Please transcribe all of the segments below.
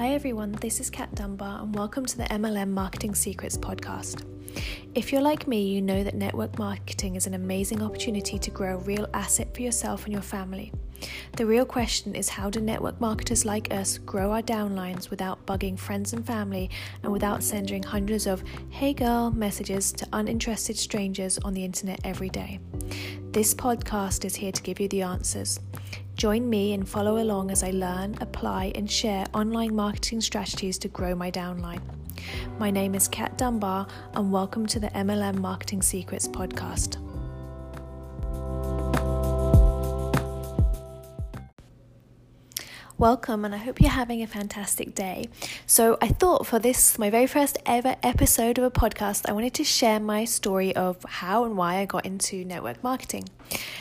Hi everyone, this is Kat Dunbar and welcome to the MLM Marketing Secrets podcast. If you're like me, you know that network marketing is an amazing opportunity to grow a real asset for yourself and your family. The real question is how do network marketers like us grow our downlines without bugging friends and family and without sending hundreds of hey girl messages to uninterested strangers on the internet every day? This podcast is here to give you the answers. Join me and follow along as I learn, apply, and share online marketing strategies to grow my downline. My name is Kat Dunbar, and welcome to the MLM Marketing Secrets podcast. Welcome, and I hope you're having a fantastic day. So, I thought for this, my very first ever episode of a podcast, I wanted to share my story of how and why I got into network marketing.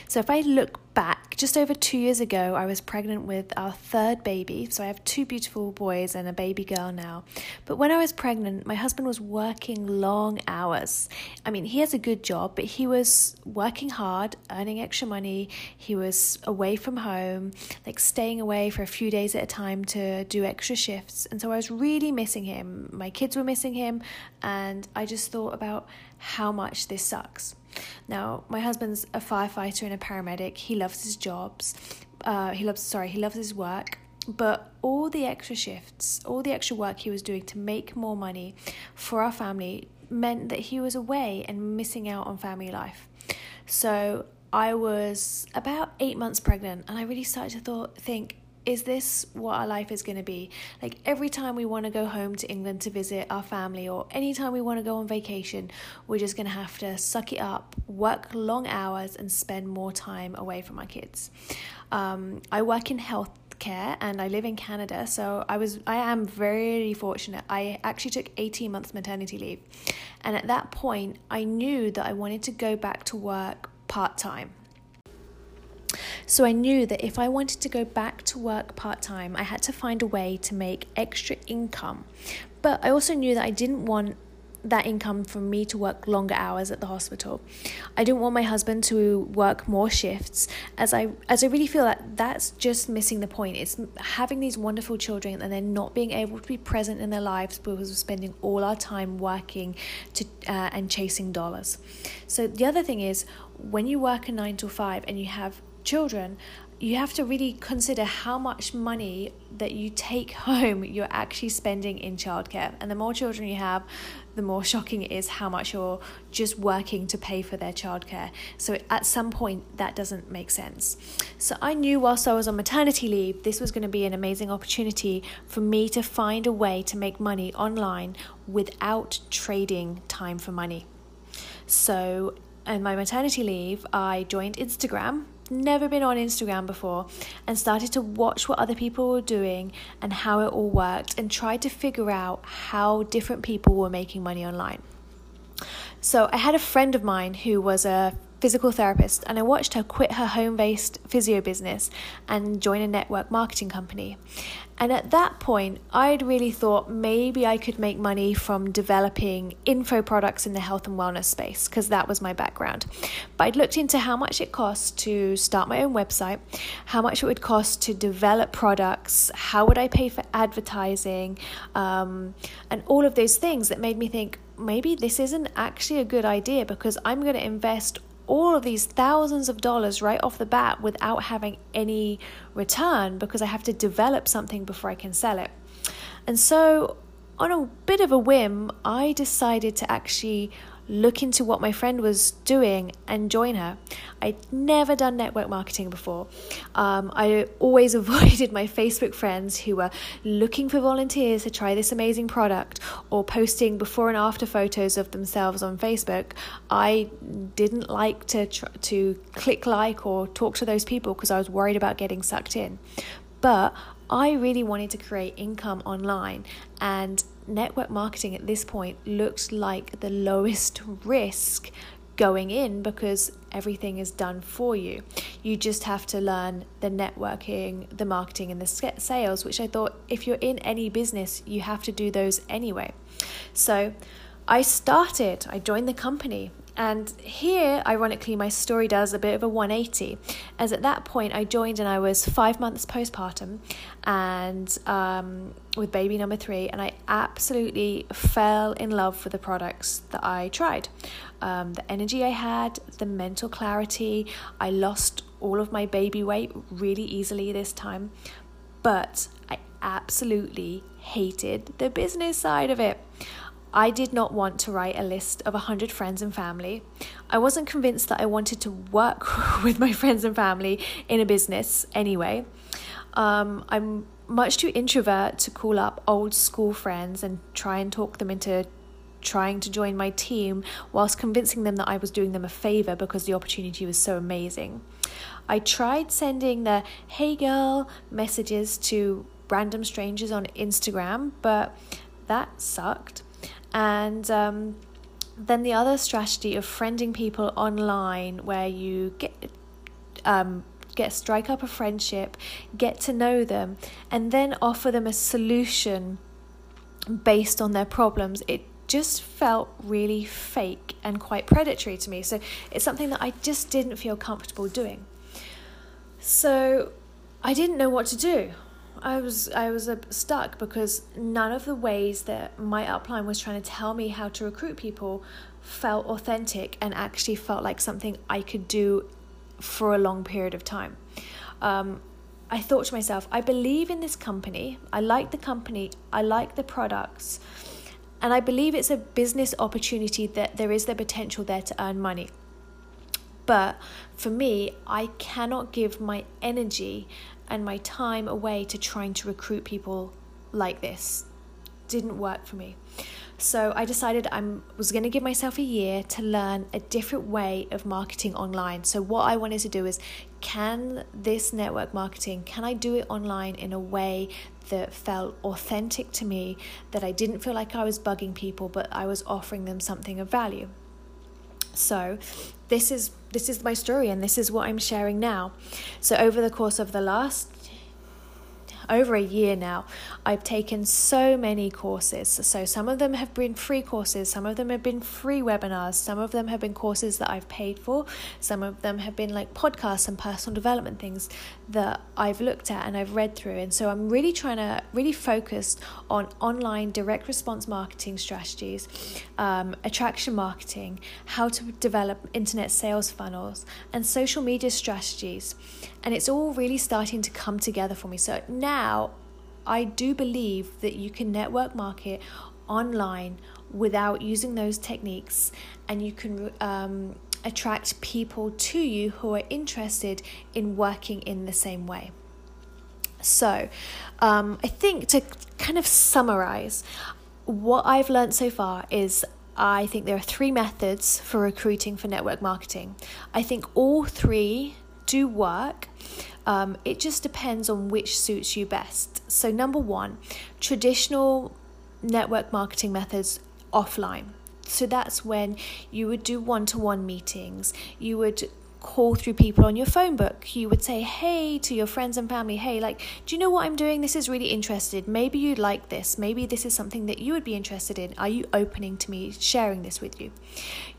So, if I look back, just over two years ago, I was pregnant with our third baby. So I have two beautiful boys and a baby girl now. But when I was pregnant, my husband was working long hours. I mean, he has a good job, but he was working hard, earning extra money. He was away from home, like staying away for a few days at a time to do extra shifts. And so I was really missing him. My kids were missing him. And I just thought about how much this sucks. Now, my husband's a firefighter and a paramedic. He loves his jobs. Uh, he loves, sorry, he loves his work. But all the extra shifts, all the extra work he was doing to make more money for our family meant that he was away and missing out on family life. So I was about eight months pregnant, and I really started to thought, think, is this what our life is going to be? Like every time we want to go home to England to visit our family, or anytime we want to go on vacation, we're just going to have to suck it up, work long hours, and spend more time away from our kids. Um, I work in health care and I live in Canada so I was I am very fortunate I actually took 18 months maternity leave and at that point I knew that I wanted to go back to work part time so I knew that if I wanted to go back to work part time, I had to find a way to make extra income. But I also knew that I didn't want that income for me to work longer hours at the hospital. I didn't want my husband to work more shifts as I as I really feel that that's just missing the point. It's having these wonderful children and then not being able to be present in their lives because we're spending all our time working to uh, and chasing dollars. So the other thing is when you work a 9 to 5 and you have children, you have to really consider how much money that you take home you're actually spending in childcare. And the more children you have, the more shocking it is how much you're just working to pay for their childcare. So at some point, that doesn't make sense. So I knew whilst I was on maternity leave, this was going to be an amazing opportunity for me to find a way to make money online without trading time for money. So, in my maternity leave, I joined Instagram never been on Instagram before and started to watch what other people were doing and how it all worked and tried to figure out how different people were making money online. So I had a friend of mine who was a physical therapist, and I watched her quit her home based physio business and join a network marketing company. And at that point, I'd really thought maybe I could make money from developing info products in the health and wellness space, because that was my background. But I'd looked into how much it costs to start my own website, how much it would cost to develop products, how would I pay for advertising, um, and all of those things that made me think maybe this isn't actually a good idea because I'm going to invest all of these thousands of dollars right off the bat without having any return because I have to develop something before I can sell it. And so, on a bit of a whim, I decided to actually look into what my friend was doing and join her. I'd never done network marketing before. Um, I always avoided my Facebook friends who were looking for volunteers to try this amazing product or posting before and after photos of themselves on Facebook. I didn't like to tr- to click like or talk to those people because I was worried about getting sucked in. But I really wanted to create income online and network marketing at this point looks like the lowest risk going in because everything is done for you. You just have to learn the networking, the marketing, and the sales, which I thought if you're in any business, you have to do those anyway. So I started, I joined the company And here, ironically, my story does a bit of a 180, as at that point I joined and I was five months postpartum and um, with baby number three, and I absolutely fell in love with the products that I tried. Um, the energy I had, the mental clarity, I lost all of my baby weight really easily this time, but I absolutely hated the business side of it. I did not want to write a list of 100 friends and family. I wasn't convinced that I wanted to work with my friends and family in a business anyway. Um, I'm much too introvert to call up old school friends and try and talk them into trying to join my team whilst convincing them that I was doing them a favor because the opportunity was so amazing. I tried sending the hey girl messages to random strangers on Instagram, but that sucked. And um, then the other strategy of friending people online where you get um, get strike up a friendship, get to know them, and then offer them a solution based on their problems. It just felt really fake and quite predatory to me. So it's something that I just didn't feel comfortable doing. So I didn't know what to do. I was I was uh, stuck because none of the ways that my upline was trying to tell me how to recruit people felt authentic and actually felt like something I could do for a long period of time. Um, I thought to myself, I believe in this company. I like the company. I like the products. And I believe it's a business opportunity that there is the potential there to earn money. But for me, I cannot give my energy and my time away to trying to recruit people like this. Didn't work for me. So I decided I was going to give myself a year to learn a different way of marketing online. So what I wanted to do is can this network marketing can I do it online in a way that felt authentic to me that I didn't feel like I was bugging people but I was offering them something of value. So this is this is my story and this is what I'm sharing now. So over the course of the last over a year now, I've taken so many courses. So some of them have been free courses, some of them have been free webinars, some of them have been courses that I've paid for, some of them have been like podcasts and personal development things that I've looked at and I've read through. And so I'm really trying to really focus on online direct response marketing strategies, um, attraction marketing, how to develop internet sales funnels, and social media strategies. And it's all really starting to come together for me. So now I do believe that you can network market online without using those techniques and you can um, attract people to you who are interested in working in the same way. So, um, I think to kind of summarize, what I've learned so far is I think there are three methods for recruiting for network marketing. I think all three do work. Um, it just depends on which suits you best. So, number one, traditional network marketing methods offline. So, that's when you would do one to one meetings, you would call through people on your phone book. You would say, hey, to your friends and family, hey, like, do you know what I'm doing? This is really interested. Maybe you'd like this. Maybe this is something that you would be interested in. Are you opening to me sharing this with you?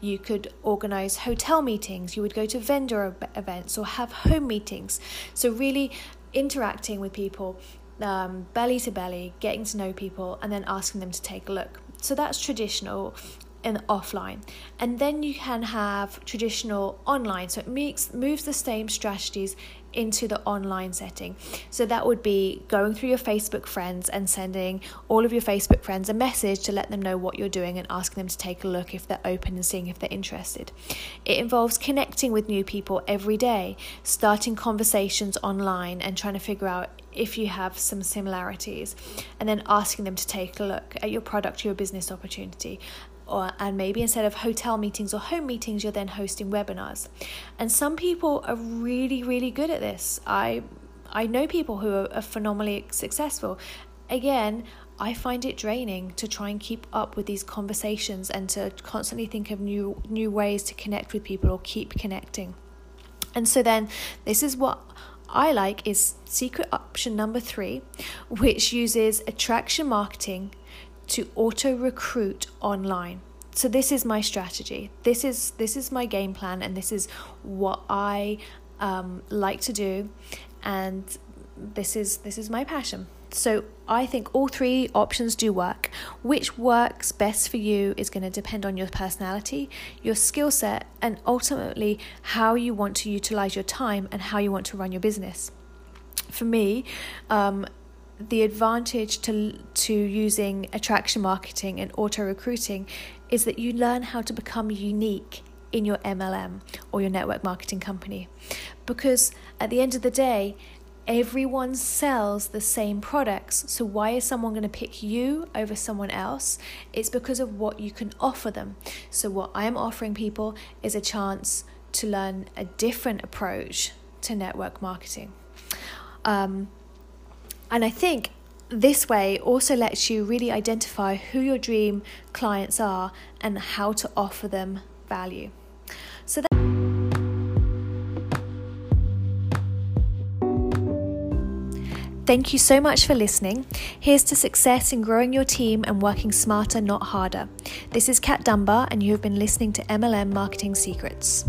You could organize hotel meetings. You would go to vendor events or have home meetings. So, really interacting with people. Um, belly to belly, getting to know people, and then asking them to take a look. So that's traditional in offline. And then you can have traditional online. So it makes moves the same strategies into the online setting. So that would be going through your facebook friends and sending all of your facebook friends a message to let them know what you're doing and asking them to take a look if they're open and seeing if they're interested. It involves connecting with new people every day starting conversations online and trying to figure out if you have some similarities and then asking them to take a look at your product your business opportunity or, and maybe instead of hotel meetings or home meetings, you're then hosting webinars. And some people are really, really good at this. I I know people who are, are phenomenally successful. Again, I find it draining to try and keep up with these conversations and to constantly think of new new ways to connect with people or keep connecting. And so then this is what I like is secret option number 3, which uses attraction marketing to auto recruit online. so this is my strategy. This is this is my game plan, and this is what I um, like to do, and this is this is my passion. So I think all three options do work. Which works best for you is going to depend on your personality, your skill set, and ultimately how you want to utilize your time and how you want to run your business. For me, um, the advantage to to using attraction marketing and auto recruiting is that you learn how to become unique in your MLM or your network marketing company because at the end of the day everyone sells the same products. So, why is someone going to pick you over someone else? It's because of what you can offer them. So, what I am offering people is a chance to learn a different approach to network marketing. Um, and I think this way also lets you really identify who your dream clients are and how to offer them value. So that Thank you so much for listening. Here's to success in growing your team and working smarter, not harder. This is Kat Dunbar, and you have been listening to MLM Marketing Secrets.